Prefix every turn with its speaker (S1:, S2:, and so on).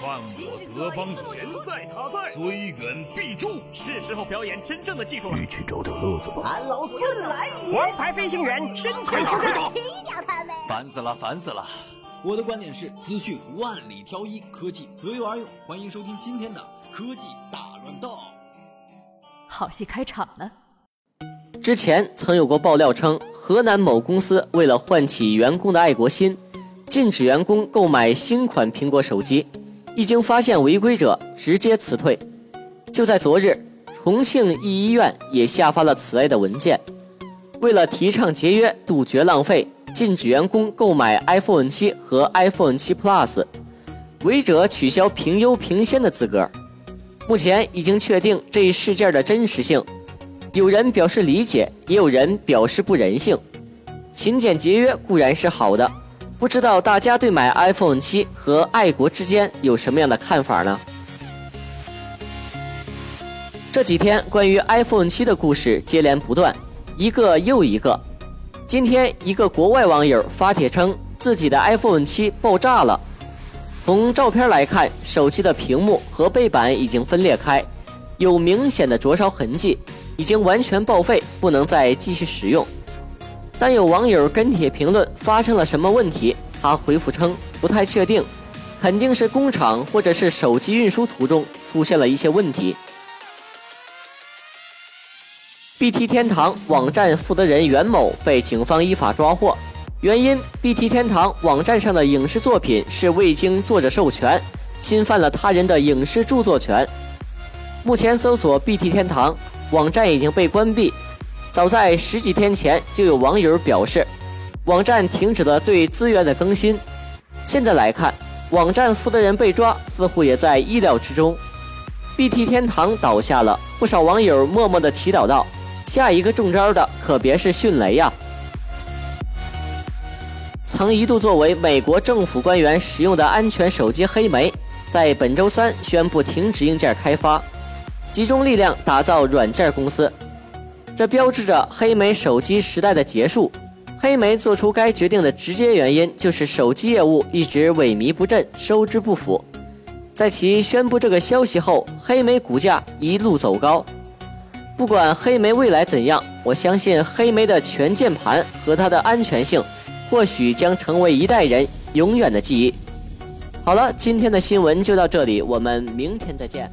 S1: 犯我德邦人在他在，虽远必诛。
S2: 是时候表演真正的技术了。
S3: 你去找点乐子吧。
S4: 俺老孙来也！
S2: 王牌飞行员身前出战，
S5: 踢掉他们！
S6: 烦死了，烦死了！
S7: 我的观点是，资讯万里挑一，科技择优而用。欢迎收听今天的科技大乱斗。
S8: 好戏开场了。
S9: 之前曾有过爆料称，河南某公司为了唤起员工的爱国心，禁止员工购买新款苹果手机。一经发现违规者，直接辞退。就在昨日，重庆一医院也下发了此类的文件，为了提倡节约、杜绝浪费，禁止员工购买 iPhone 七和 iPhone 七 Plus，违者取消评优评先的资格。目前已经确定这一事件的真实性。有人表示理解，也有人表示不人性。勤俭节约固然是好的，不知道大家对买 iPhone 七和爱国之间有什么样的看法呢？这几天关于 iPhone 七的故事接连不断，一个又一个。今天一个国外网友发帖称自己的 iPhone 七爆炸了，从照片来看，手机的屏幕和背板已经分裂开，有明显的灼烧痕迹。已经完全报废，不能再继续使用。但有网友跟帖评论发生了什么问题，他回复称不太确定，肯定是工厂或者是手机运输途中出现了一些问题。BT 天堂网站负责人袁某被警方依法抓获，原因：BT 天堂网站上的影视作品是未经作者授权，侵犯了他人的影视著作权。目前搜索 BT 天堂。网站已经被关闭。早在十几天前，就有网友表示，网站停止了对资源的更新。现在来看，网站负责人被抓，似乎也在意料之中。BT 天堂倒下了，不少网友默默的祈祷道：“下一个中招的可别是迅雷呀！”曾一度作为美国政府官员使用的安全手机黑莓，在本周三宣布停止硬件开发。集中力量打造软件公司，这标志着黑莓手机时代的结束。黑莓做出该决定的直接原因就是手机业务一直萎靡不振，收支不符。在其宣布这个消息后，黑莓股价一路走高。不管黑莓未来怎样，我相信黑莓的全键盘和它的安全性，或许将成为一代人永远的记忆。好了，今天的新闻就到这里，我们明天再见。